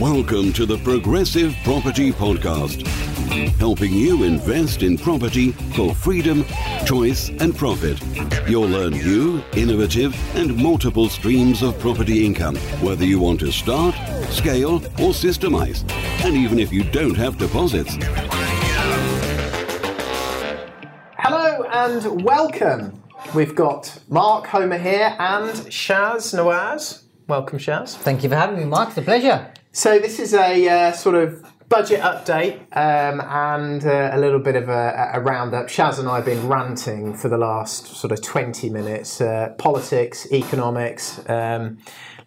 Welcome to the Progressive Property Podcast, helping you invest in property for freedom, choice, and profit. You'll learn new, innovative, and multiple streams of property income, whether you want to start, scale, or systemize, and even if you don't have deposits. Hello and welcome. We've got Mark Homer here and Shaz Nawaz. Welcome, Shaz. Thank you for having me, Mark. It's a pleasure. So this is a uh, sort of budget update um, and uh, a little bit of a, a roundup. Shaz and I have been ranting for the last sort of 20 minutes. Uh, politics, economics, um,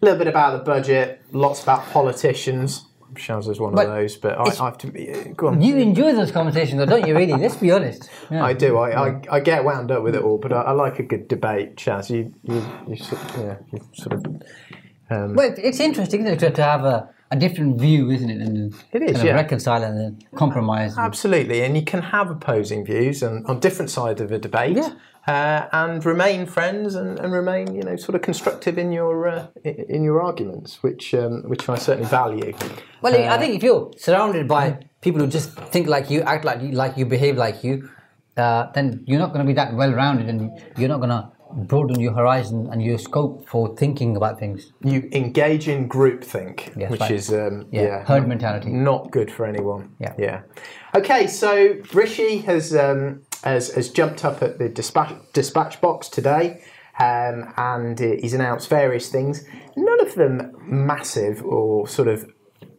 a little bit about the budget, lots about politicians. Shaz is one But of those, but I, I have to be. uh, Go on. You enjoy those conversations, though, don't you? Really? Let's be honest. Yeah. I do. I, I, I get wound up with it all, but I, I like a good debate, Shaz. You you you sort yeah, you sort of um, Well, it's interesting it, to, to have a, a different view, isn't it? And It is, kind of yeah. reconcile and then compromise. and- Absolutely, and you can have opposing views and on different sides of a debate, Yeah. uh, and remain friends and, and remain, you know, sort of constructive in your uh, in your arguments, which um, which I certainly value. Well, Uh, I think if you're surrounded by people who just think like you, act like you, like you, behave like you, uh, then you're not going to be that well-rounded, and you're not going to broaden your horizon and your scope for thinking about things. You engage in groupthink, Yes, which right. is um, Yeah, yeah, herd mentality. not good for anyone. Yeah. yeah. Okay, so Rishi has um, has, has jumped up at the dispatch dispatch box today. Um, and uh, he's announced various things, none of them massive or sort of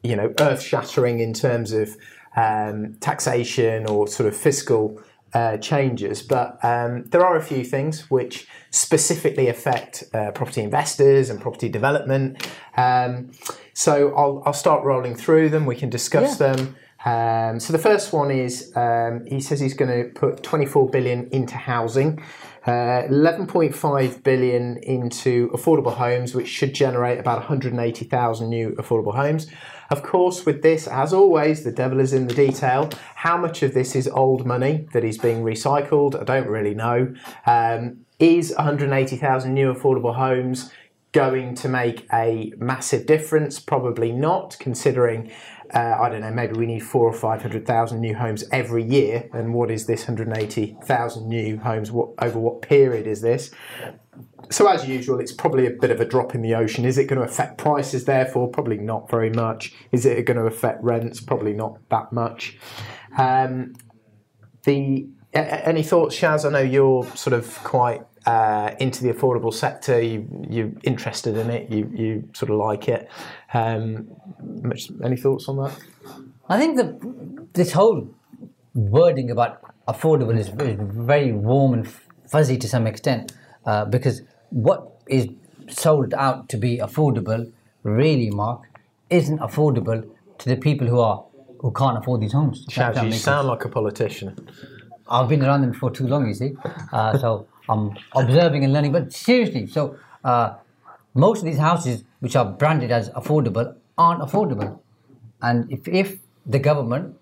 you know, earth shattering in terms of um, taxation or sort of fiscal uh, changes. But um, there are a few things which specifically affect uh, property investors and property development. Um, so I'll, I'll start rolling through them. We can discuss Yeah. them. Um, so the first one is um, he says he's going to put 24 billion into housing, uh, 11.5 billion into affordable homes, which should generate about 180,000 new affordable homes. Of course, with this, as always, the devil is in the detail. How much of this is old money that is being recycled? I don't really know. Um, is 180,000 new affordable homes going to make a massive difference? Probably not, considering uh, I don't know, maybe we need four or five hundred thousand new homes every year. And what is this 180,000 new homes? What over what period is this? So as usual, it's probably a bit of a drop in the ocean. Is it going to affect prices? Therefore, probably not very much. Is it going to affect rents? Probably not that much. Um, the any thoughts, Shaz? I know you're sort of quite uh, into the affordable sector. You you're interested in it. You you sort of like it. Um, much, any thoughts on that? I think the this whole wording about affordable is very warm and fuzzy to some extent uh, because what is sold out to be affordable, really, Mark, isn't affordable to the people who are who can't afford these homes. Shaz, you sound like a politician. I've been around them for too long, you see, uh, so I'm observing and learning. But seriously, so uh, most of these houses which are branded as affordable aren't affordable. And if, if the government,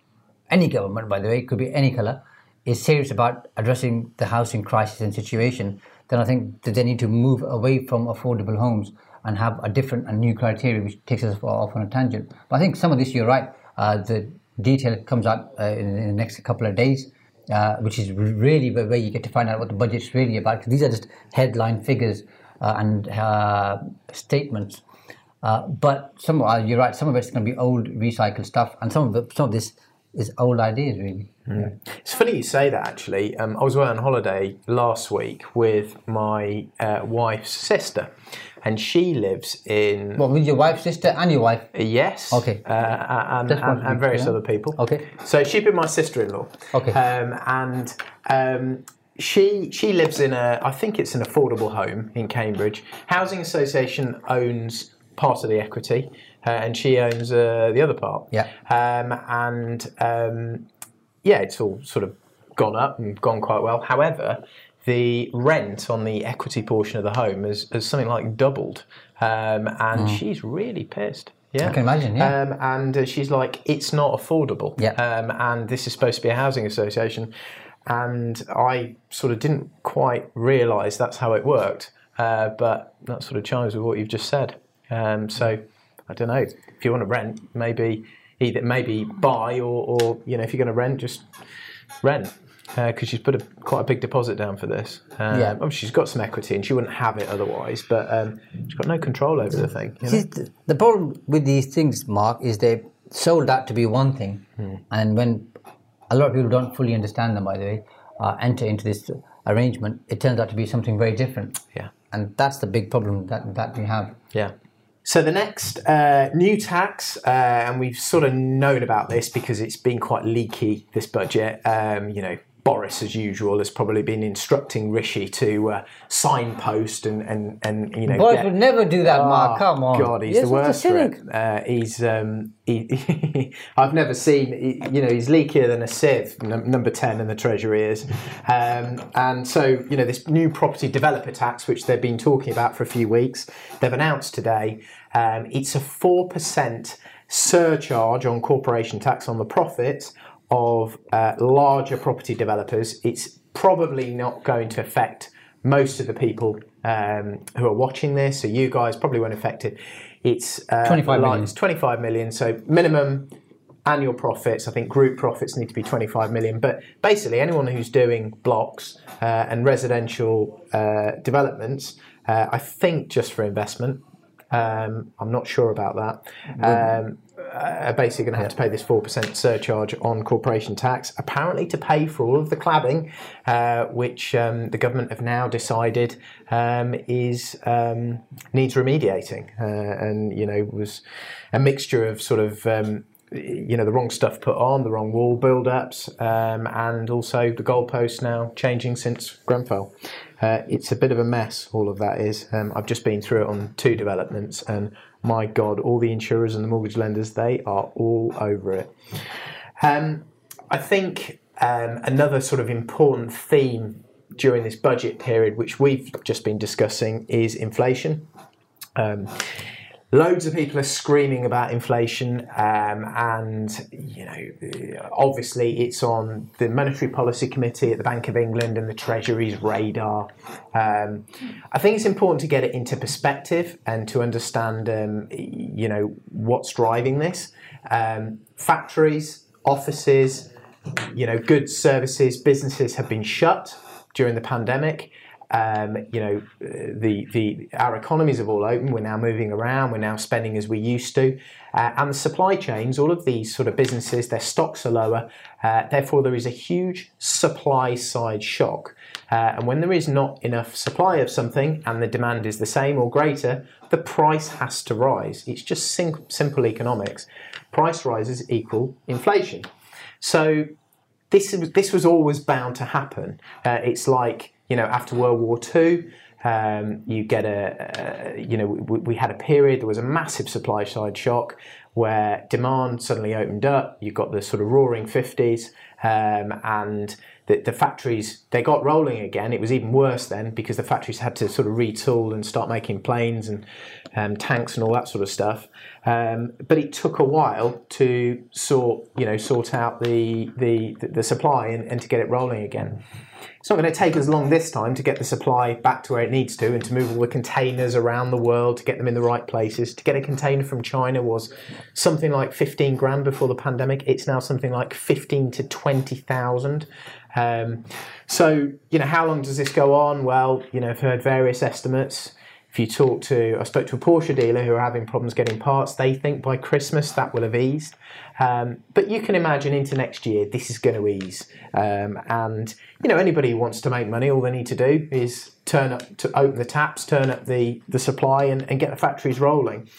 any government by the way, it could be any colour, is serious about addressing the housing crisis and situation, then I think that they need to move away from affordable homes and have a different and new criteria which takes us off on a tangent. But I think some of this, you're right, uh, the detail comes out uh, in, in the next couple of days. Uh, which is really where you get to find out what the budget's really about. 'cause these are just headline figures uh, and uh, statements. Uh, but some, you're right. Some of it's going to be old, recycled stuff, and some of it, some of this is old ideas, really. It's funny you say that. Actually, um, I was away on holiday last week with my uh, wife's sister, and she lives in What with your wife's sister and your wife? Yes. Okay. Uh, and, and, and various other people. Okay. So she'd been my sister-in-law. Okay. Um, and um, she she lives in a I think it's an affordable home in Cambridge. Housing Association owns part of the equity, uh, and she owns uh, the other part. Yeah. Um, and um, yeah, it's all sort of gone up and gone quite well. However, the rent on the equity portion of the home has, has something like doubled, um, and she's really pissed. Yeah. I can imagine, yeah. Um, and uh, she's like, "It's not affordable." Yeah. Um, and this is supposed to be a housing association, and I sort of didn't quite realise that's how it worked. Uh, but that sort of chimes with what you've just said. Um, so I don't know. If you want to rent, maybe either maybe buy or, or you know if you're going to rent, just rent because she's put a, quite a big deposit down for this. Um, Yeah. she's got some equity and she wouldn't have it otherwise, but um, she's got no control over the thing. you know? See, the problem with these things, Mark, is they sold out to be one thing, Hmm. and when a lot of people don't fully understand them, by the way, uh, enter into this arrangement, it turns out to be something very different. Yeah. And that's the big problem that, that we have. Yeah. So the next uh, new tax, uh, and we've sort of known about this because it's been quite leaky. This budget, um, you know, Boris, as usual, has probably been instructing Rishi to uh, signpost and and and you know. Boris get- would never do that, Mark. Oh, Come on. God, he's You're the worst for it. Uh, he's, um, he, I've never seen, you know, he's leakier than a sieve, num- number 10 in the Treasury is. Um, and so, you know, this new property developer tax, which they've been talking about for a few weeks, they've announced today, um, it's a 4% surcharge on corporation tax on the profits of uh, larger property developers. It's probably not going to affect most of the people um, who are watching this, so you guys probably won't affect it. It's uh, 25 like- million. It's 25 million. So minimum annual profits. I think group profits need to be 25 million. But basically, anyone who's doing blocks uh, and residential uh, developments, uh, I think just for investment. Um, I'm not sure about that. Um, are basically going to have to pay this 4% surcharge on corporation tax, apparently to pay for all of the cladding, uh, which um, the government have now decided um, is um, needs remediating, uh, and you know was a mixture of sort of um, you know the wrong stuff put on, the wrong wall build-ups, um, and also the goalposts now changing since Grenfell. Uh, it's a bit of a mess. All of that is. Um, I've just been through it on two developments, and my God, all the insurers and the mortgage lenders they are all over it. Um, I think um, another sort of important theme during this budget period, which we've just been discussing, is inflation. Loads of people are screaming about inflation, um, and you know, obviously, it's on the Monetary Policy Committee at the Bank of England and the Treasury's radar. Um, I think it's important to get it into perspective and to understand, um, you know, what's driving this. Um, factories, offices, you know, goods, services, businesses have been shut during the pandemic. Um, you know, uh, the the our economies have all opened. We're now moving around. We're now spending as we used to, uh, and the supply chains, all of these sort of businesses, their stocks are lower. Uh, therefore, there is a huge supply side shock. Uh, and when there is not enough supply of something, and the demand is the same or greater, the price has to rise. It's just sim- simple economics. Price rises equal inflation. So this this was always bound to happen. Uh, it's like you know after World War Two, um, you get a, a you know we, we had a period there was a massive supply side shock where demand suddenly opened up. You got the sort of roaring fifties, um, and the, the factories they got rolling again. It was even worse then because the factories had to sort of retool and start making planes and um, tanks and all that sort of stuff. Um, but it took a while to sort you know sort out the the, the supply and, and to get it rolling again. It's not going to take as long this time to get the supply back to where it needs to and to move all the containers around the world to get them in the right places. To get a container from China was something like 15 grand before the pandemic. It's now something like 15 to 20,000. Um, so, you know, how long does this go on? Well, you know, I've heard various estimates. If you talk to, I spoke to a Porsche dealer who are having problems getting parts. They think by Christmas that will have eased. Um, but you can imagine into next year this is going to ease. Um, and you know anybody who wants to make money, all they need to do is turn up to open the taps, turn up the the supply, and, and get the factories rolling.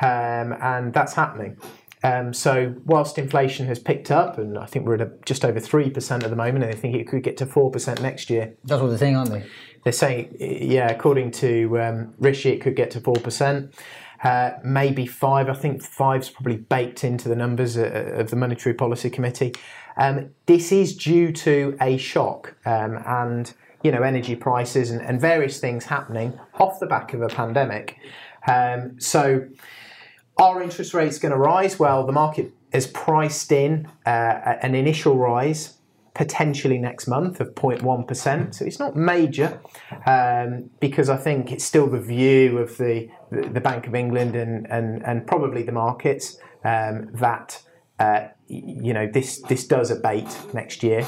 Um, and that's happening. Um, so whilst inflation has picked up, and I think we're at a, just over three percent at the moment, and I think it could get to four percent next year. That's what they're saying, aren't they? They're saying, yeah, according to um, Rishi, it could get to 4%, uh, maybe 5 I think 5's probably baked into the numbers uh, of the Monetary Policy Committee. Um, this is due to a shock um, and, you know, energy prices and, and various things happening off the back of a pandemic. Um, so, are interest rates going to rise? Well, the market has priced in uh, an initial rise potentially next month of 0.1%. So it's not major um, because I think it's still the view of the, the Bank of England and, and, and probably the markets um, that uh, you know this this does abate next year.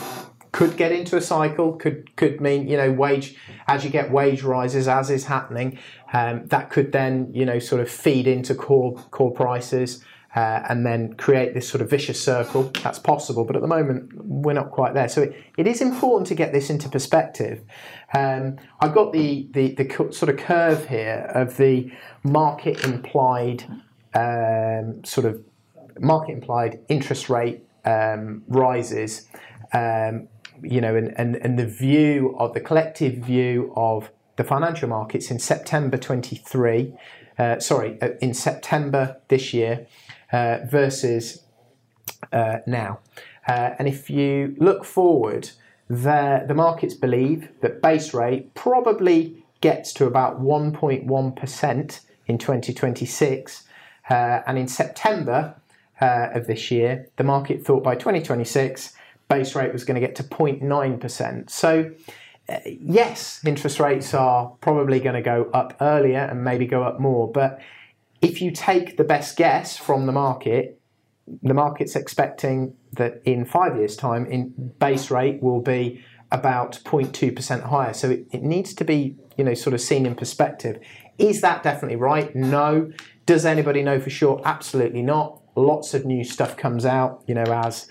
Could get into a cycle. Could could mean you know wage as you get wage rises as is happening. Um, that could then you know sort of feed into core core prices uh, and then create this sort of vicious circle. That's possible, but at the moment we're not quite there. So it, it is important to get this into perspective. Um, I've got the, the, the sort of curve here of the market implied um, sort of market implied interest rate um, rises. You know, and, and, and the view of the collective view of the financial markets in September 23, uh, sorry, uh, in September this year, uh, versus uh, now. Uh, and if you look forward, the, the markets believe that base rate probably gets to about 1.1% in 2026. Uh, and in September of this year, the market thought by 2026 base rate was going to get to 0.9%. So, uh, yes, interest rates are probably going to go up earlier and maybe go up more, but if you take the best guess from the market, the market's expecting that in five years' time, in base rate will be about 0.2% higher. So it, it needs to be, you know, sort of seen in perspective. Is that definitely right? No. Does anybody know for sure? Absolutely not. Lots of new stuff comes out, you know, as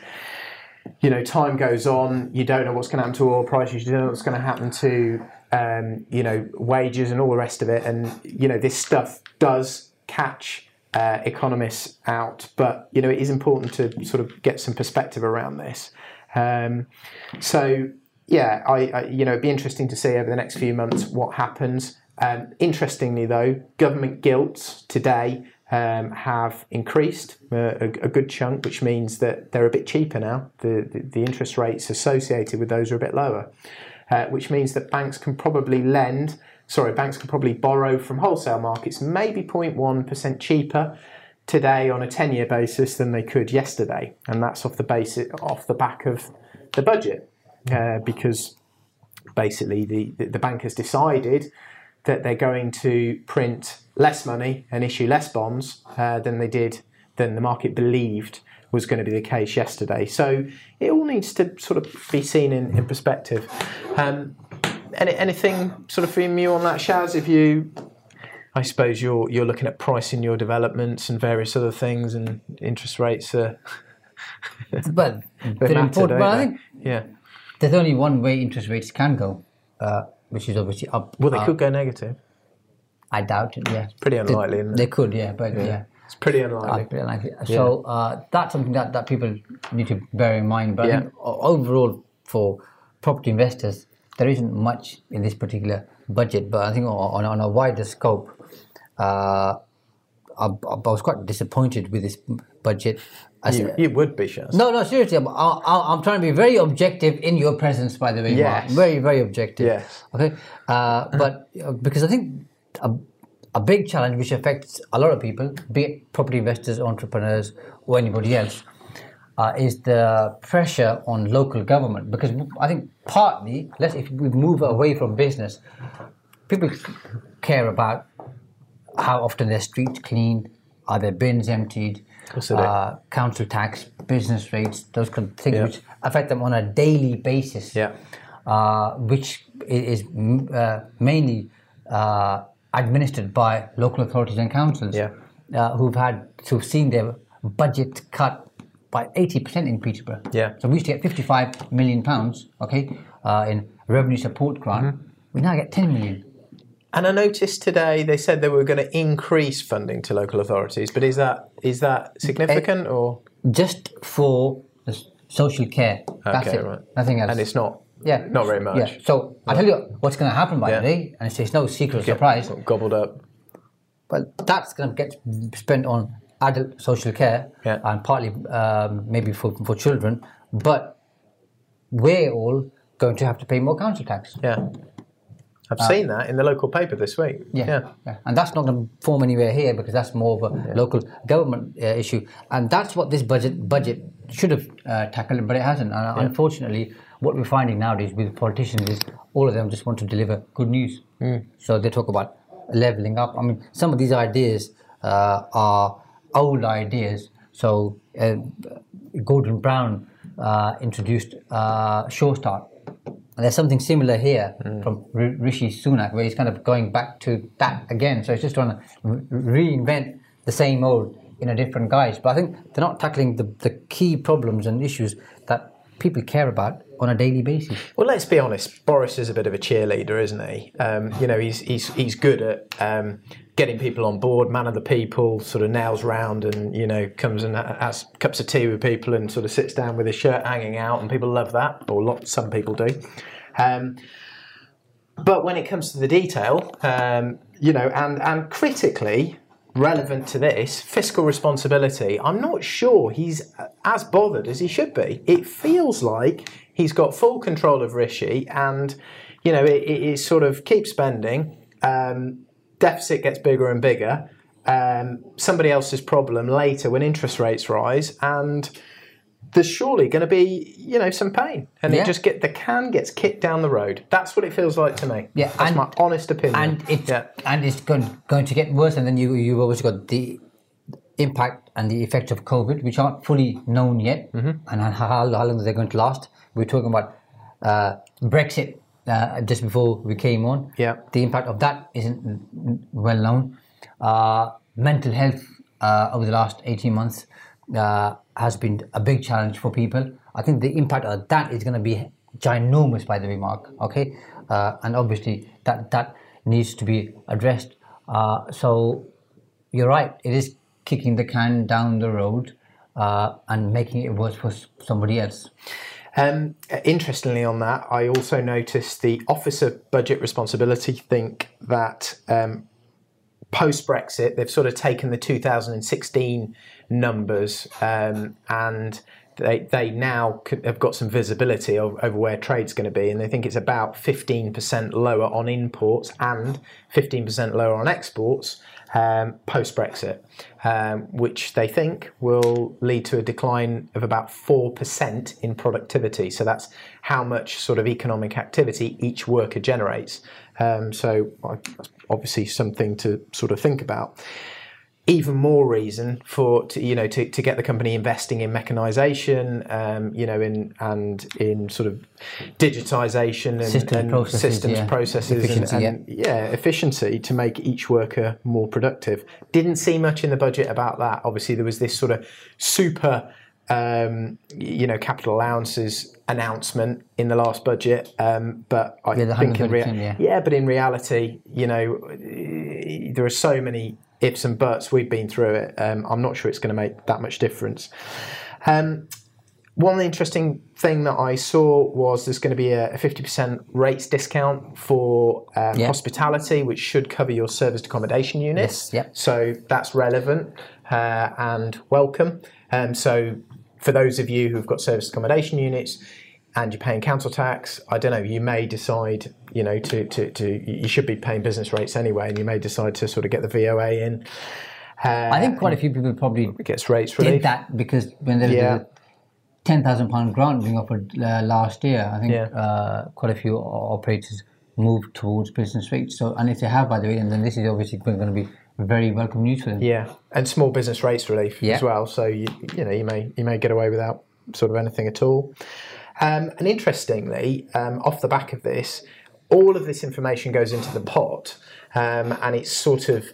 you know, time goes on, you don't know what's going to happen to oil prices, you don't know what's going to happen to, um, you know, wages and all the rest of it. And, you know, this stuff does catch uh, economists out, but you know it is important to sort of get some perspective around this. Um, so yeah, I, I, you know it'd be interesting to see over the next few months what happens. Um, interestingly, though, government gilts today um, have increased uh, a, a, good chunk, which means that they're a bit cheaper now. The, the, the interest rates associated with those are a bit lower, uh, which means that banks can probably lend sorry, banks can probably borrow from wholesale markets maybe 0.1% cheaper today on a 10 year basis than they could yesterday. And that's off the basis, off the back of the budget. Uh, because basically the, the bank has decided that they're going to print less money and issue less bonds uh, than they did, than the market believed was going to be the case yesterday. So it all needs to sort of be seen in, in perspective. Um, any, anything sort of from you on that, Shaz? If you, I suppose you're you're looking at pricing your developments and various other things, and interest rates are. but. But I think yeah, there's only one way interest rates can go, uh, which is obviously up. Well, they uh, could go negative. I doubt it. Yeah, it's pretty unlikely. They, they could, yeah, but yeah. yeah. It's pretty unlikely. Uh, pretty unlikely. So uh, that's something that, that people need to bear in mind. But yeah. overall, for property investors, there isn't much in this particular budget, but I think on, on a wider scope, uh, I, I, was quite disappointed with this budget. You, you, would be, Shaz. No, no, seriously. I'm, I'm, trying to be very objective in your presence, by the way. Yes. Mark. Very, very objective. Yes. Okay. Uh, but uh, because I think a, a big challenge which affects a lot of people, be it property investors, entrepreneurs, or anybody else, uh, is the pressure on local government because I think partly, let's if we move away from business, people care about how often their streets cleaned, are their bins emptied, uh, council tax, business rates, those kind of things yeah. which affect them on a daily basis. Yeah. Uh, which is uh, mainly uh, administered by local authorities and councils yeah. Uh, who've had who've seen their budget cut by 80% in Peterborough. Yeah. So we used to get 55 million pounds, okay, uh, in revenue support grant. Mm-hmm. We now get 10 million. And I noticed today they said they were going to increase funding to local authorities, but is that is that significant or just for the social care? That's okay, it. right. Nothing else. And it's not. Yeah. Not very much. Yeah. So I tell you what's going to happen by Yeah. the way, and it's, no secret surprise. Gobbled up. But that's going to get spent on adult social care Yeah. and partly um, maybe for, for children. But we're all going to have to pay more council tax. Yeah. I've seen that in the local paper this week. Yeah, yeah. and that's not going to form anywhere here because that's more of a local government uh, issue, and that's what this budget budget should have uh, tackled, but it hasn't. And unfortunately, what we're finding nowadays with politicians is all of them just want to deliver good news. So they talk about leveling up. I mean, some of these ideas uh, are old ideas. So uh, Gordon Brown uh, introduced uh, Sure Start. And there's something similar here mm. from R- Rishi Sunak, where he's kind of going back to that again. So he's just trying to re- reinvent the same old in a different guise. But I think they're not tackling the, the key problems and issues that people care about on a daily basis. Well, let's be honest. Boris is a bit of a cheerleader, isn't he? Um, you know, he's he's he's good at um, getting people on board, man of the people, sort of nails round, and you know, comes and has cups of tea with people, and sort of sits down with his shirt hanging out, and people love that, or lot some people do. Um, but when it comes to the detail, um, you know, and and critically relevant to this fiscal responsibility, I'm not sure he's as bothered as he should be. It feels like he's got full control of Rishi, and you know, it, it, it sort of keeps spending. Um, deficit gets bigger and bigger. Um, somebody else's problem later when interest rates rise, and there's surely going to be, you know, some pain, and Yeah. it just get the can gets kicked down the road. That's what it feels like to me. Yeah, that's and- my honest opinion. and it's yeah. and it's going, going to get worse and then you you've always got the impact and the effects of covid which aren't fully known yet Mm-hmm. and how, how long they're going to last we're talking about uh, brexit uh, just before we came on. Yeah. the impact of that isn't well known. Uh, mental health uh, over the last 18 months uh, has been a big challenge for people. I think the impact of that is going to be ginormous by the way mark okay? Uh, and obviously that that needs to be addressed. Uh, so you're right it is kicking the can down the road uh, and making it worse for somebody else Um, interestingly, on that, I also noticed the Office of Budget Responsibility think that um, post Brexit, they've sort of taken the 2016 numbers um, and they, they now have got some visibility over where trade's going to be, and they think it's about 15% lower on imports and 15% lower on exports um, post Brexit, um, which they think will lead to a decline of about 4% in productivity. So that's how much sort of economic activity each worker generates. Um, so obviously something to sort of think about even more reason for to, you know to, to get the company investing in mechanization um, you know in and in sort of digitization and, Systems, and processes, systems yeah. processes Efficiency, and, and yeah. efficiency to make each worker more productive didn't see much in the budget about that obviously there was this sort of super um, you know capital allowances announcement in the last budget um, but I Yeah, think in rea- yeah. yeah but in reality you know there are so many ifs and buts. We've been through it. Um, I'm not sure it's going to make that much difference. Um, one interesting thing that I saw was there's going to be a, a 50% rates discount for um, hospitality, which should cover your serviced accommodation units. Yes, yep. So that's relevant uh, and welcome. Um, so for those of you who've got serviced accommodation units and you're paying council tax, I don't know, you may decide, you know, to, to, to you should be paying business rates anyway, and you may decide to sort of get the VOA in. Uh, i think quite a few people probably gets rates did that because when there was Yeah. a ten thousand pound grant being offered uh, last year, I think Yeah. uh, quite a few operators moved towards business rates. So, and if they have, by the way, and then this is obviously going to be very welcome news for them. Yeah, and small business rates relief Yeah. as well. So you you know you may you may get away without sort of anything at all. Um, and interestingly, um, off the back of this, all of this information goes into the pot, um, and it's sort of.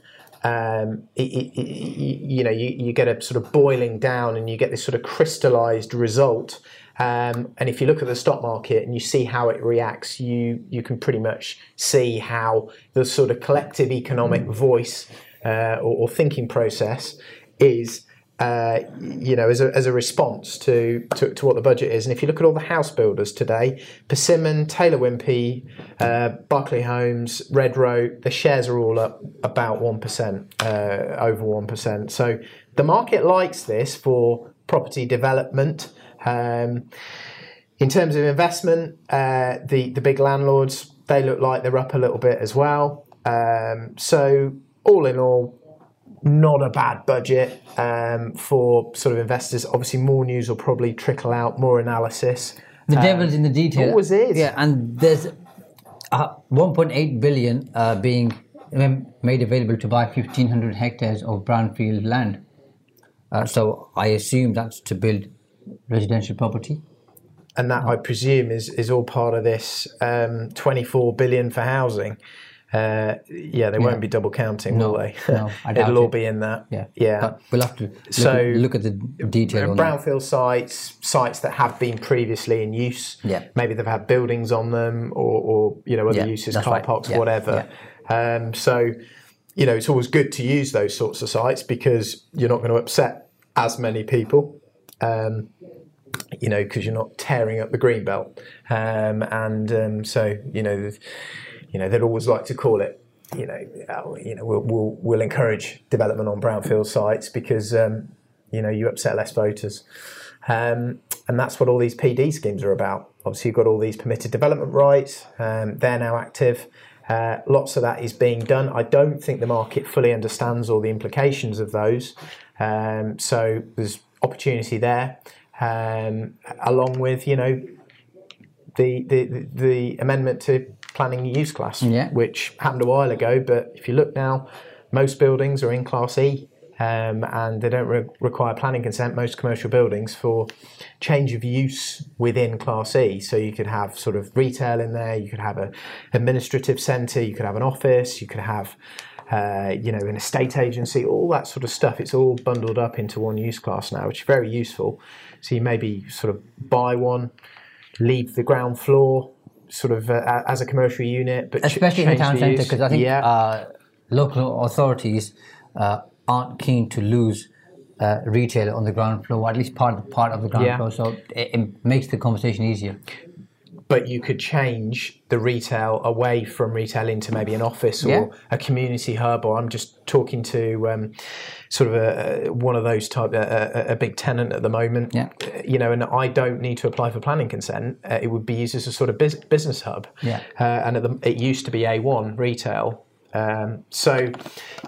Um, it, it, it, you know, you, you get a sort of boiling down, and you get this sort of crystallized result. Um, and if you look at the stock market and you see how it reacts, you you can pretty much see how the sort of collective economic voice uh, or, or thinking process is, uh, you know, as a, as a response to, to, to what the budget is. And if you look at all the house builders today, Persimmon, Taylor Wimpey, uh, Homes, Redrow, the shares are all up about 1%, uh, over 1%. So the market likes this for property development. Um, in terms of investment, uh, the the big landlords they look like they're up a little bit as well. Um, so all in all, not a bad budget um, for sort of investors. Obviously, more news will probably trickle out, more analysis. The devil's in the detail. always is. Yeah, and there's uh, 1.8 billion uh, being um, made available to buy 1,500 hectares of brownfield land. Uh, so I assume that's to build residential property. and that I presume is is all part of this um, 24 billion for housing. Uh, yeah, they won't be double counting, will they? no, It'll all it. be in that. Yeah, yeah. But we'll have to look, So- at, look at the detail brownfield sites, sites that have been previously in use. Yeah. Maybe they've had buildings on them, or, or you know other Yeah, uses, car right. parks, Yeah, whatever. Um, so, you know, it's always good to use those sorts of sites because you're not going to upset as many people. Um, you know, because you're not tearing up the green belt, um, and um, so you know, you know, they'd always like to call it. You know, uh, you know, we'll, we'll we'll encourage development on brownfield sites because um, you know you upset less voters, um, and that's what all these PD schemes are about. Obviously, you've got all these permitted development rights. Um, they're now active. Uh, lots of that is being done. I don't think the market fully understands all the implications of those. Um, so there's opportunity there, um, along with you know the the the amendment to planning use class, Yeah. which happened a while ago. But if you look now, most buildings are in Class E, um, and they don't re- require planning consent. Most commercial buildings for change of use within Class E. So you could have sort of retail in there. You could have a administrative centre. You could have an office. You could have uh, you know, an estate agency, all that sort of stuff. It's all bundled up into one use class now, which is very useful. So you maybe sort of buy one, leave the ground floor, sort of uh, as a commercial unit, but ch- especially in the town centre, because I think yeah, uh, local authorities uh, aren't keen to lose uh, retail on the ground floor, or at least part part of the ground Yeah. floor. So it, it makes the conversation easier. But you could change the retail away from retail into maybe an office or Yeah. a community hub. Or I'm just talking to um, sort of a, a- one of those type, a, a, big tenant at the moment. Yeah. Uh, You know, and I don't need to apply for planning consent. Uh, it would be used as a sort of bus- business hub. Yeah. Uh, and at the, it used to be A1 retail. Um, so,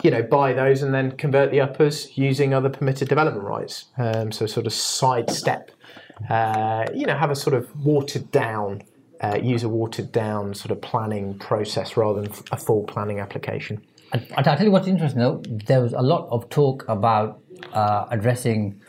you know, buy those and then convert the uppers using other permitted development rights. Um, so, sort of sidestep, uh, you know, have a sort of watered down, uh, use a watered down sort of planning process rather than a full planning application. I, I'll tell you what's interesting though. There was a lot of talk about uh, addressing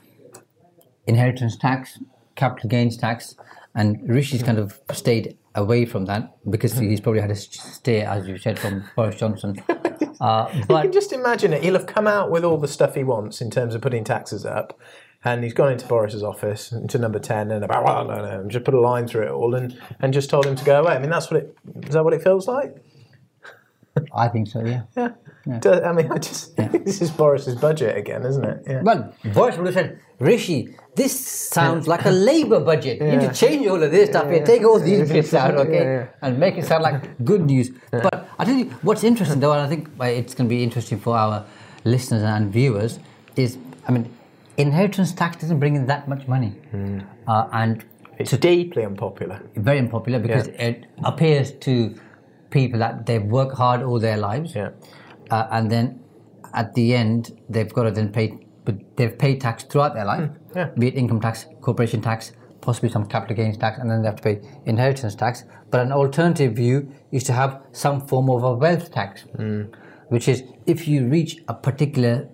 inheritance tax, capital gains tax, and Rishi's kind of stayed away from that because he's probably had a stay, as you said, from Boris Johnson. Uh, You can just imagine it. He'll have come out with all the stuff he wants in terms of putting taxes up. And he's gone into Boris's office, into number 10, and about, no, no, and just put a line through it all and, and just told him to go away. I mean, that's what it, is that what it feels like? I think so, yeah. Yeah. Do- I mean, I just, this is Boris's budget again, isn't it? Yeah. Well, Boris would have said, Rishi, this sounds like a Labour budget. You need to change all of this stuff here. Take all these bits out, okay, Yeah, yeah. and make it sound like good news. But I tell you, what's interesting though, and I think it's going to be interesting for our listeners and viewers, is I mean, inheritance tax doesn't bring in that much money, Hmm. uh, and It's deeply unpopular. very unpopular because it appears to people that they've worked hard all their lives, Yeah. uh, and then at the end they've got to then pay, but they've paid tax throughout their life, Hmm, yeah. be it income tax, corporation tax, possibly some capital gains tax, and then they have to pay inheritance tax. But an alternative view is to have some form of a wealth tax, Hmm. which is if you reach a particular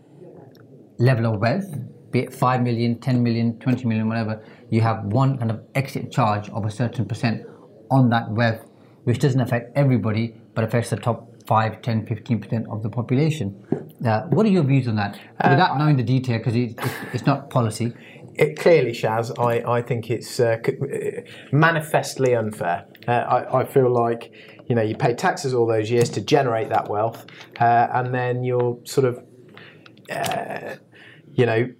level of wealth, be it 5 million, 10 million, 20 million, whatever, you have one kind of exit charge of a certain percent on that wealth, which doesn't affect everybody, but affects the top 5, 10, 15% of the population. Uh, what are your views on that? Without knowing the detail, because it, it, it's not policy. It clearly, Shaz, I, I think it's uh, uh, manifestly unfair. Uh, I, I feel like you know you pay taxes all those years to generate that wealth, uh, and then you're sort of, uh, you know,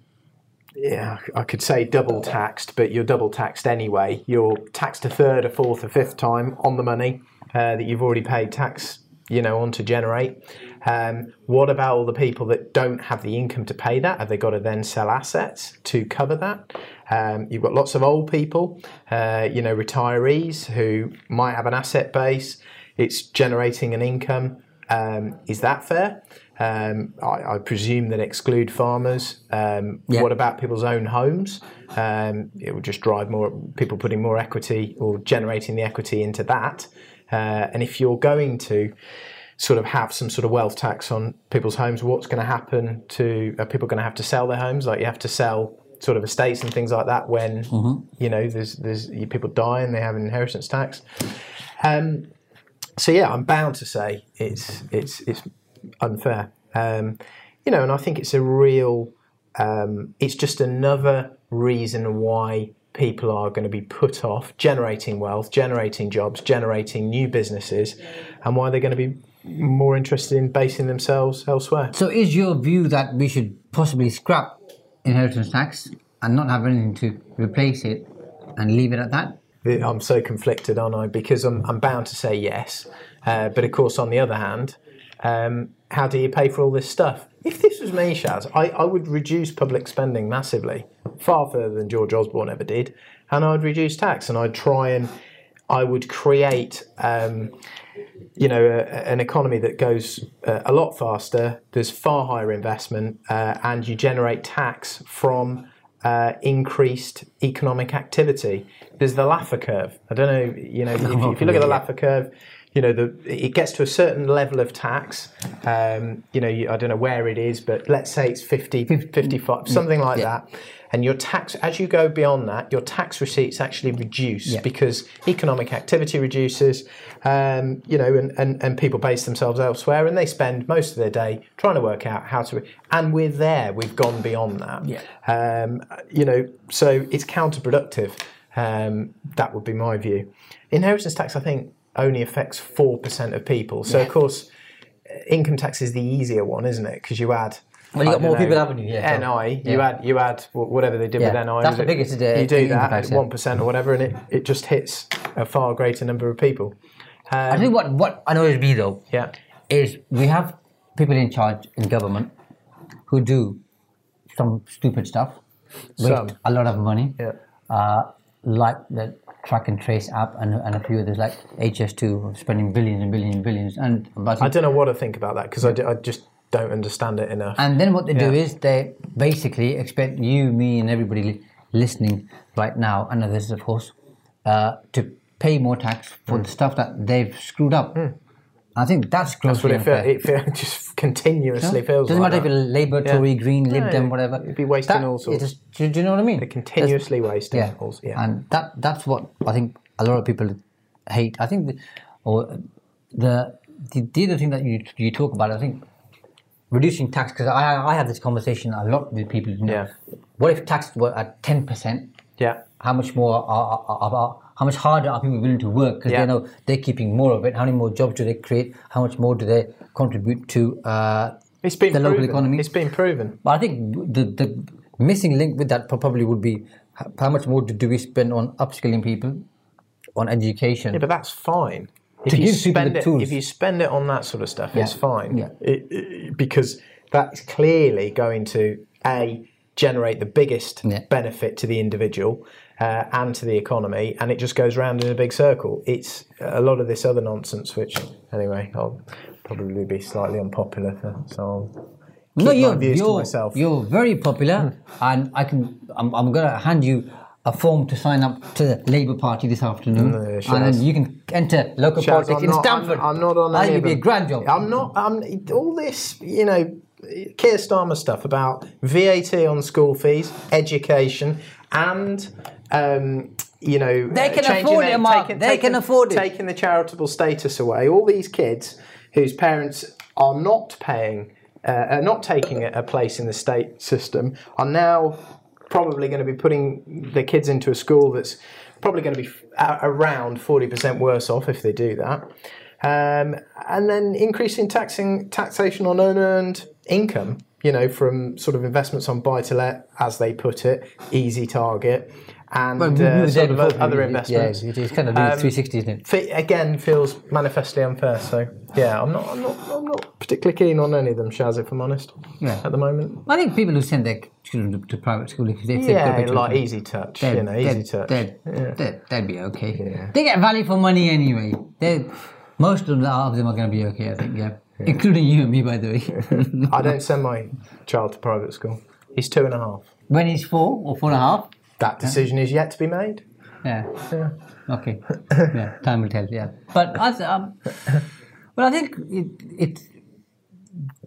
yeah, I could say double taxed, but you're double taxed anyway. You're taxed a third, a fourth, a fifth time on the money uh, that you've already paid tax, you know, on to generate. Um, what about all the people that don't have the income to pay that? Have they got to then sell assets to cover that? Um, you've got lots of old people, uh, you know, retirees who might have an asset base. it's generating an income. Um, is that fair? Um, I, I presume that exclude farmers. Um, Yeah. What about people's own homes? Um, it would just drive more people putting more equity or generating the equity into that. Uh, and if you're going to sort of have some sort of wealth tax on people's homes, what's going to happen to are people going to have to sell their homes? Like you have to sell sort of estates and things like that when you know there's there's people die and they have an inheritance tax. Um, so yeah, I'm bound to say it's it's it's unfair. Um, you know, and I think it's a real. Um, it's just another reason why people are going to be put off generating wealth, generating jobs, generating new businesses, and why they're going to be more interested in basing themselves elsewhere. So, is your view that we should possibly scrap inheritance tax and not have anything to replace it and leave it at that? I'm so conflicted, aren't I? Because I'm, I'm bound to say yes. Uh, but of course, on the other hand, um, how do you pay for all this stuff? If this was me, Shaz, I, I would reduce public spending massively, far further than George Osborne ever did, and I'd reduce tax and I'd try and I would create, um, you know, a, an economy that goes uh, a lot faster. There's far higher investment, uh, and you generate tax from uh, increased economic activity. There's the Laffer curve. I don't know, you know, if, if you look at the Laffer curve, you know, the, it gets to a certain level of tax. Um, you know, you, I don't know where it is, but let's say it's 50, 55, something like Yeah. that. And your tax, as you go beyond that, your tax receipts actually reduce Yeah. because economic activity reduces, um, you know, and, and, and people base themselves elsewhere and they spend most of their day trying to work out how to. And we're there, we've gone beyond that. Yeah. Um, you know, so it's counterproductive. Um, that would be my view. Inheritance tax, I think, only affects 4% of people. So, of course, income tax is the easier one, isn't it? Because you add. Well, you I got more know, people, haven't you? Yeah, NI, you add you add whatever they did Yeah, with NI. that's the biggest, uh, You do that yeah. one percent or whatever, and it, it just hits a far greater number of people. I Um, think what, what annoys me though yeah, is we have people in charge in government who do some stupid stuff, waste Some. a lot of money, yeah. uh, like the track and trace app and, and a few others like HS2 spending billions and billions and billions. And, but I don't know what to think about that because I, d- I just don't understand it enough. And then what they do is they basically expect you, me, and everybody li- listening right now, and others, of course, uh, to pay more tax for the stuff that they've screwed up. I think that's Hmm. That's what it, feel, it feel, just continuously feels Doesn't like. matter if that. you're Labour, Tory, Green, Lib No, Dem, whatever. you'd be wasting That- all sorts. just- do, do you know what I mean? They're continuously wasting. yeah. all- yeah. And that that's what I think a lot of people hate. I think, the, or the, the the other thing that you you talk about, I think, reducing tax because I I have this conversation a lot with people. You know, Yeah. What if tax were at ten percent? yeah. How much more are, are, are, are how much harder are people willing to work because Yeah. they know they're keeping more of it. How many more jobs do they create? How much more do they contribute to uh, It's been the local economy? It's been proven. But I think the the missing link with that probably would be how much more do, we spend on upskilling people, on education? Yeah, but that's fine. If To you spend it, tools. if you spend it on that sort of stuff, it's fine. Yeah. It- it- because that's clearly going to a generate the biggest Yeah. benefit to the individual uh, and to the economy, and it just goes round in a big circle. It's a lot of this other nonsense, which anyway, I'll probably be slightly unpopular for. So I'll keep no, my you're views to you're, myself. you're very popular, and I can I'm, I'm gonna hand you a form to sign up to the Labour Party this afternoon, No, and then you can enter local Shaz, politics I'm in not- Stamford. I'm, I'm not on I any think it'd be a grand job. I'm not. I'm all this. You know, Keir Starmer stuff about VAT on school fees, education, and um, you know They can changing afford their- it, Mark. They can afford it. Taking the charitable status away. All these kids whose parents are not paying, uh, are not taking a, place in the state system, are now probably going to be putting their kids into a school that's probably going to be f- around 40% worse off if they do that. Um, and then increasing taxing taxation on unearned income, you know, from sort of investments on buy to let, as they put it, easy target, and Well, we- we uh, sort of other yeah, investments. Yeah, it's kind of Um, 360, isn't it? Fe- again feels manifestly unfair. So yeah, I'm not, I'm not, I'm not particularly keen on any of them, Shaz. If I'm honest, Yeah. at the moment. I think people who send their children to, to private school, if they, if they've got Yeah, better like easy touch, you know, easy touch. They'd, Yeah. they'd, they'd be okay. Yeah. They get value for money anyway. They, Most of them, of them are going to be okay, I think, yeah. Including you and me, by the way. I don't send my child to private school. He's two and a half. when he's four or four and a half, That decision is yet to be made. yeah. Okay. Yeah, time will tell. Yeah, but I, um, well, I think it, it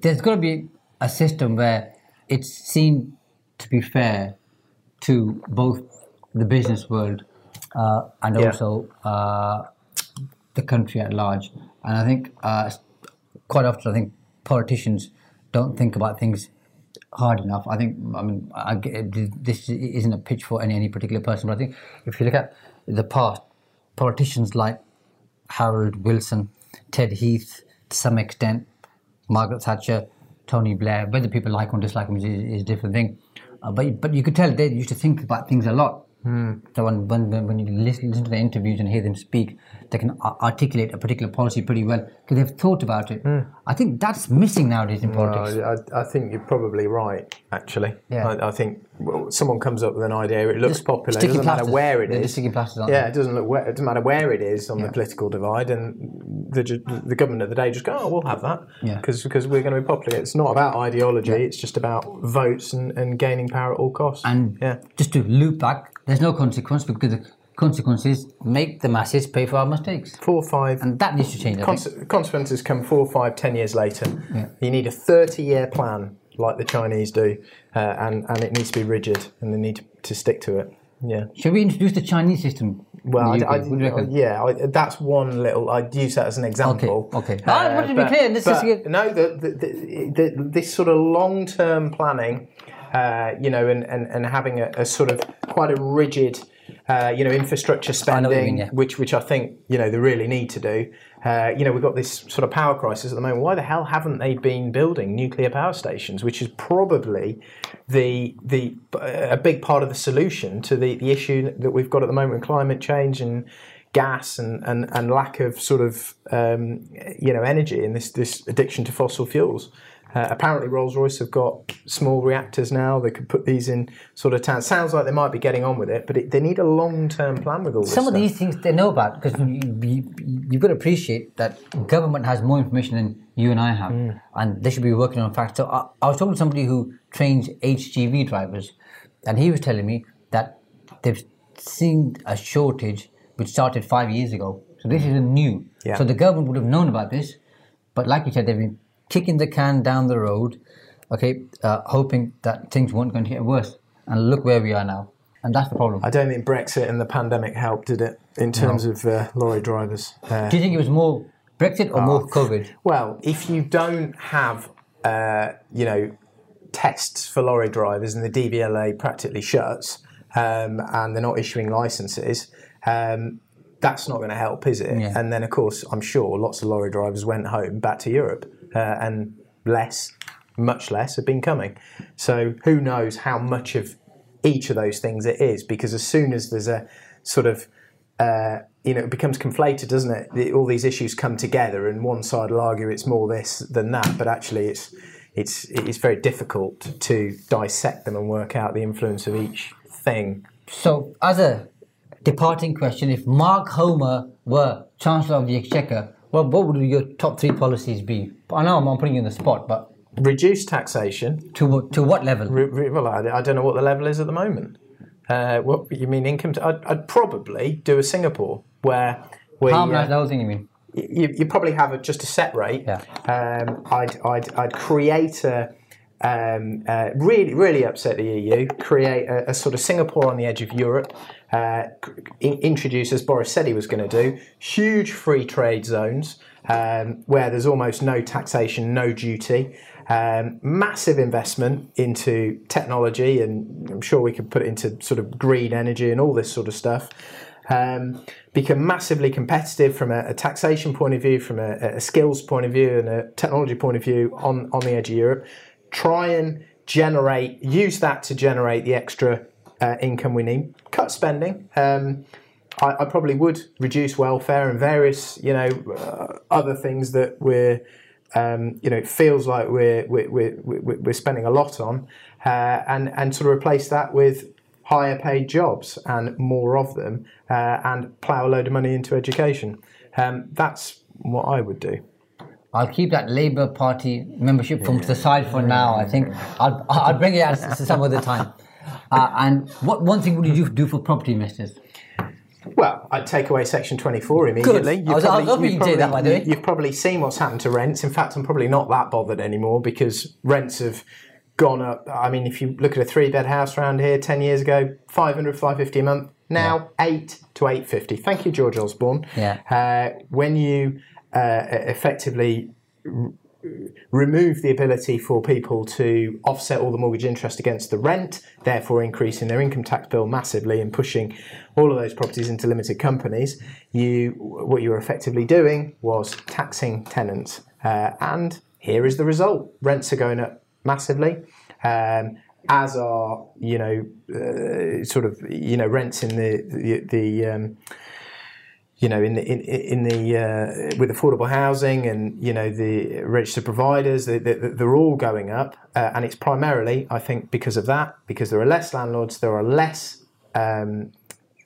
there's got to be a system where it's seen to be fair to both the business world uh, and Yeah. also uh, the country at large. And I think uh, quite often, I think politicians don't think about things hard enough. I think, I mean, I, this isn't a pitch for any, any particular person, but I think if you look at the past, politicians like Harold Wilson, Ted Heath, to some extent, Margaret Thatcher, Tony Blair, whether people like or dislike them is, is a different thing. Uh, but, but you could tell they used to think about things a lot. Hmm. So when, when, when you listen, listen to the interviews and hear them speak, they can articulate a particular policy pretty well because they've thought about it. Hmm. I think that's missing nowadays in politics. I, I think you're probably right, actually. Yeah. I, I think well, someone comes up with an idea, it looks Just popular, it doesn't matter where it is. sticky plasters, yeah, it doesn't look where, it doesn't matter where it is on Yeah. the political divide, and the, the government of the day just go, oh, we'll have that, Yeah. because because we're going to be popular. It's not about ideology; it's just about votes and, and gaining power at all costs. And yeah, just to loop back, there's no consequence because the consequences make the masses pay for our mistakes. four, five. And that needs to change, Conse- consequences come four, five, ten years later. Yeah. You need a 30 year plan like the Chinese do, uh, and, and it needs to be rigid and they need to stick to it. Yeah. Should we introduce the Chinese system? Well, I, UK? What do you I, yeah, I, that's one little. I'd use that as an example. Okay, okay. I wanted to be clear, this is no, the, the, the, the, this sort of long term planning, uh, you know, and, and, and having a, a sort of quite a rigid, uh, you know, infrastructure I know what you spending, mean, yeah. which which I think you know they really need to do. Uh, you know, we've got this sort of power crisis at the moment. Why the hell haven't they been building nuclear power stations? Which is probably the the a big part of the solution to the, the issue that we've got at the moment with climate change and gas and, and, and lack of sort of um, you know energy and this this addiction to fossil fuels. Uh, apparently, Rolls Royce have got small reactors now. They could put these in sort of towns. Sounds like they might be getting on with it, but it, they need a long term plan with all this. Some of stuff. these things they know about because you, you, you've got to appreciate that government has more information than you and I have, Mm. and they should be working on facts. So I, I was talking to somebody who trains HGV drivers, and he was telling me that they've seen a shortage which started five years ago. So this isn't new. Yeah. So the government would have known about this, but like you said, they've been kicking the can down the road, okay, uh, hoping that things weren't going to get worse. And look where we are now, and that's the problem. I don't think Brexit and the pandemic helped, did it, in terms of uh, lorry drivers? Uh, Do you think it was more Brexit or more COVID? well, if you don't have, uh, you know, tests for lorry drivers and the DVLA practically shuts um, and they're not issuing licenses, um, that's not going to help, is it? Yeah. And then, of course, I'm sure lots of lorry drivers went home back to Europe uh, and less, much less, have been coming. So who knows how much of each of those things it is? Because as soon as there's a sort of uh, you know, it becomes conflated, doesn't it? The- All these issues come together, and one side will argue it's more this than that, but actually, it's it's it's very difficult to dissect them and work out the influence of each thing. So, as a departing question, if Mark Homer were Chancellor of the Exchequer, well, what would your top three policies be? I know I'm, I'm putting you on the spot, but Reduce taxation. to what- to what level? Re, re, well, I, I don't know what the level is at the moment. Uh, what you mean income? i I'd, I'd probably do a Singapore where we. Harmonise uh, the whole thing, you mean? you, you probably have a, just a set rate. Yeah. Um, I'd, I'd, I'd create a um, uh, really really upset the EU. Create a, a sort of Singapore on the edge of Europe. Uh, in, introduce as Boris said he was going to do huge free trade zones um, where there's almost no taxation, no duty. Um, massive investment into technology, and I'm sure we could put it into sort of green energy and all this sort of stuff um, become massively competitive from a, a taxation point of view, from a, a skills point of view, and a technology point of view on, on the edge of Europe. Try and generate, use that to generate the extra uh, income we need. Cut spending. Um, I, I probably would reduce welfare and various, you know, uh, other things that we're, um, you know, it feels like we're we're, we're, we're spending a lot on, uh, and and sort of replace that with higher paid jobs and more of them, uh, and plough a load of money into education. Um, that's what I would do. I'll keep that Labour Party membership from to the side for now. I think I'll, I'll bring it out some other time. Uh, and what one thing would you do for property investors? Well, I'd take away Section 24 immediately. Good. I was- I was hoping you've you'd that, by the way. You've probably seen what's happened to rents. In fact, I'm probably not that bothered anymore because rents have gone up. I mean, if you look at a three bed house around here 10 years ago, 500, 550 a month. Now, 8 to 850. Thank you, George Osborne. Yeah. Uh, when you uh, effectively remove the ability for people to offset all the mortgage interest against the rent, therefore increasing their income tax bill massively and pushing all of those properties into limited companies, you what you were effectively doing was taxing tenants. Uh, and here is the result: rents are going up massively. Um, as are, you know, uh, sort of, you know, rents in the the, the um, you know, in the in, in the uh, with affordable housing and you know the registered providers, they, they, they're all going up, uh, and it's primarily, I think, because of that. Because there are less landlords, there are less um,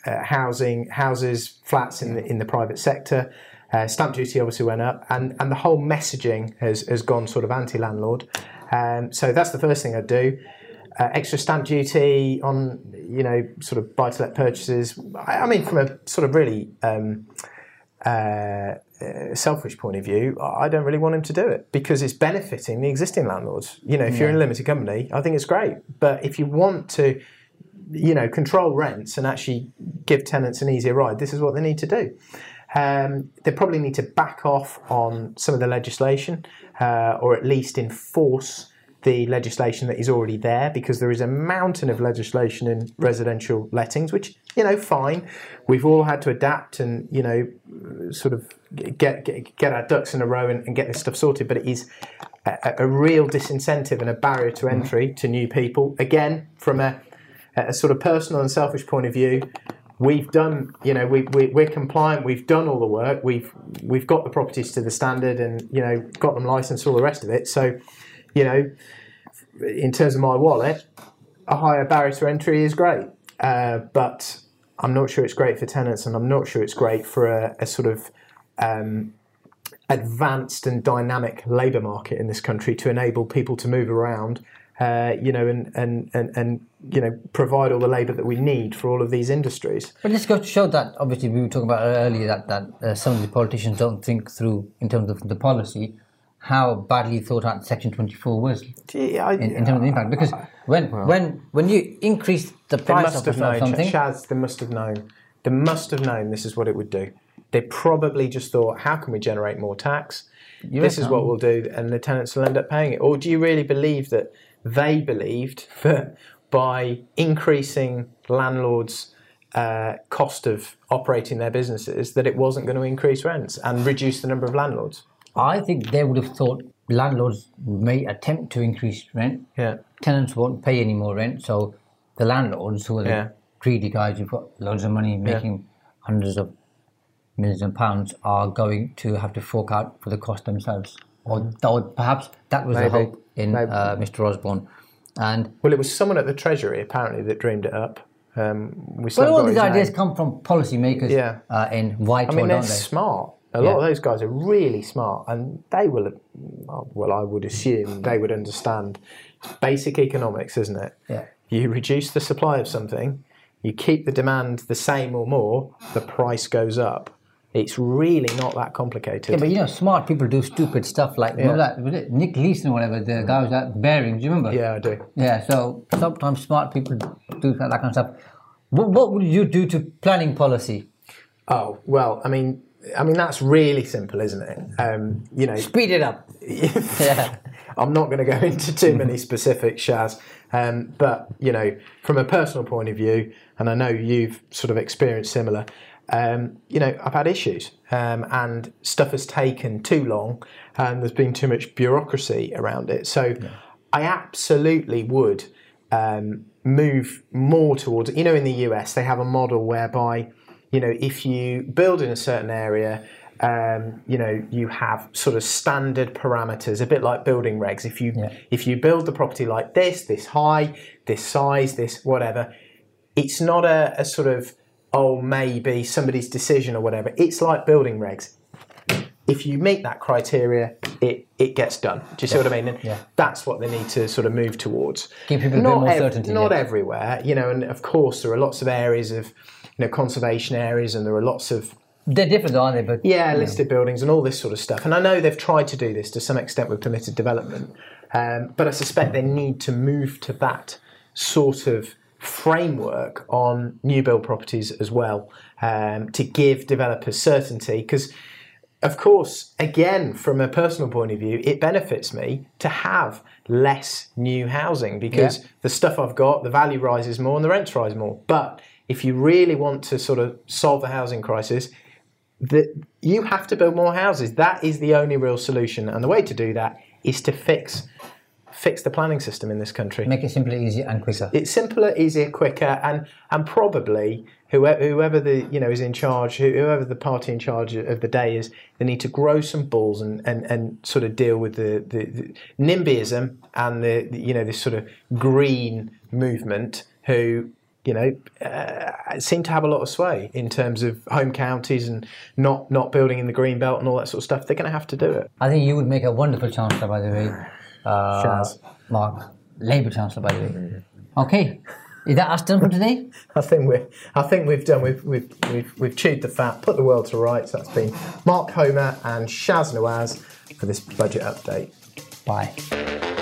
uh, housing houses, flats in the in the private sector. Uh, stamp duty obviously went up, and and the whole messaging has has gone sort of anti-landlord. Um, so that's the first thing I'd do. Uh, extra stamp duty on you know sort of buy to let purchases. I, I mean, from a sort of really um, uh, uh, selfish point of view, I don't really want him to do it because it's benefiting the existing landlords. You know, if you're in a limited company, I think it's great. But if you want to, you know, control rents and actually give tenants an easier ride, this is what they need to do. Um, they probably need to back off on some of the legislation, uh, or at least enforce the legislation that is already there, because there is a mountain of legislation in residential lettings, which you know, fine. We've all had to adapt and you know, sort of get get, get our ducks in a row and, and get this stuff sorted. But it is a, a real disincentive and a barrier to mm-hmm. entry to new people. Again, from a, a sort of personal and selfish point of view, we've done you know we, we, we're compliant we've done all the work we've we've got the properties to the standard and you know got them licensed all the rest of it so you know in terms of my wallet a higher barrier to entry is great uh, but i'm not sure it's great for tenants and i'm not sure it's great for a, a sort of um, advanced and dynamic labour market in this country to enable people to move around uh, you know, and, and, and, and, you know, provide all the labour that we need for all of these industries. But let's go to show that obviously we were talking about earlier that that uh, some of the politicians don't think through in terms of the policy how badly thought out Section 24 was Gee, I, in, in terms of the impact. Because when when when you increase the price of, known, something, Shaz, they must have known. They must have known this is what it would do. They probably just thought, how can we generate more tax? You this is what we'll do, and the tenants will end up paying it. Or do you really believe that they believed that by increasing landlords' uh, cost of operating their businesses, that it wasn't going to increase rents and reduce the number of landlords? I think they would have thought landlords may attempt to increase rent. Yeah. Tenants won't pay any more rent, so the landlords, who are the Yeah. greedy guys who've got loads of money, making hundreds of millions of pounds, are going to have to fork out for the cost themselves. Or, or perhaps that was the hope in uh, Mr. Osborne. And Well, it was someone at the Treasury apparently that dreamed it up. Um, we but all these ideas name. come from policymakers Yeah. uh, in Whitehall, I mean, they're smart. A Yeah. lot of those guys are really smart, and they will. Uh, well, I would assume they would understand basic economics, isn't it? Yeah. You reduce the supply of something, you keep the demand the same or more, the price goes up. It's really not that complicated. Yeah, but you know, smart people do stupid stuff like remember that was it Nick Leeson or whatever, the guy was at Barings, do you remember? yeah, I do. Yeah, so sometimes smart people do that, that kind of stuff. What, what would you do to planning policy? Oh well, I mean, I mean that's really simple, isn't it? Um, you know, Speed it up. yeah. I'm not going to go into too many specifics, Shaz. Um, but you know, from a personal point of view, and I know you've sort of experienced similar. Um, you know, I've had issues, um, and stuff has taken too long, and there's been too much bureaucracy around it. So, I absolutely would um, move more towards. You know, in the US, they have a model whereby, you know, if you build in a certain area, um, you know, you have sort of standard parameters, a bit like building regs. If you if you build the property like this, this high, this size, this whatever, it's not a, a sort of oh maybe somebody's decision or whatever. It's like building regs. if you meet that criteria, it, it gets done. Do you see what I mean? And Yeah. that's what they need to sort of move towards. Give people a bit more certainty, Not yeah. everywhere, you know, and of course there are lots of areas of, you know, conservation areas, and there are lots of They're different, aren't they? But yeah, listed buildings and all this sort of stuff. And I know they've tried to do this to some extent with permitted development, um, but I suspect they need to move to that sort of framework on new build properties as well um, to give developers certainty. Because, of course, again, from a personal point of view, it benefits me to have less new housing because Yeah. the stuff I've got, the value rises more and the rents rise more. But if you really want to sort of solve the housing crisis, that you have to build more houses. That is the only real solution, and the way to do that is to fix fix the planning system in this country. make it simpler, easier, and quicker. It's simpler, easier, quicker, and and probably whoever, whoever the you know is in charge, whoever the party in charge of the day is, they need to grow some balls and and, and sort of deal with the, the, the NIMBYism and the, the, you know this sort of green movement who you know uh, seem to have a lot of sway in terms of home counties and not not building in the green belt and all that sort of stuff. They're going to have to do it. I think you would make a wonderful chancellor, by the way. Uh, Shaz. Mark, Labour chancellor, by the way. Okay, is that us done for today? I think we're. I think we've done. We've we've we've, we've chewed the fat, put the world to rights. That's been Mark Homer and Shaz Nawaz for this budget update. Bye.